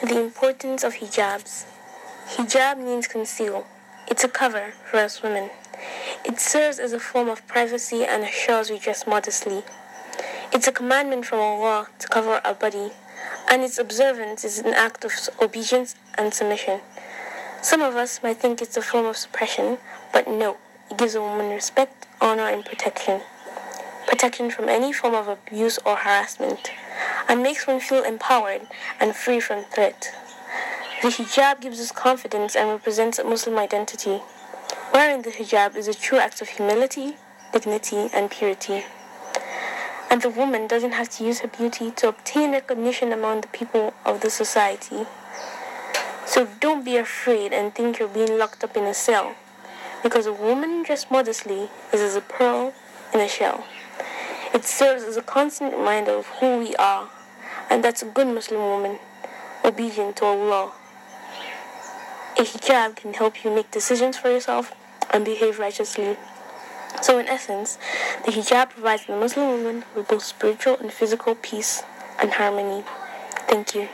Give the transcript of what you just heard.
The importance of hijabs. Hijab means conceal. It's a cover for us women. It serves as a form of privacy and assures we dress modestly. It's a commandment from Allah to cover our body, and its observance is an act of obedience and submission. Some of us might think it's a form of suppression, but no, it gives a woman respect, honor, and protection. Protection from any form of abuse or harassment, and makes one feel empowered and free from threat. The hijab gives us confidence and represents a Muslim identity. Wearing the hijab is a true act of humility, dignity, and purity. And the woman doesn't have to use her beauty to obtain recognition among the people of the society. So don't be afraid and think you're being locked up in a cell, because a woman dressed modestly is as a pearl in a shell. It serves as a constant reminder of who we are, and that's a good Muslim woman, obedient to Allah. A hijab can help you make decisions for yourself and behave righteously. So, in essence, the hijab provides the Muslim woman with both spiritual and physical peace and harmony. Thank you.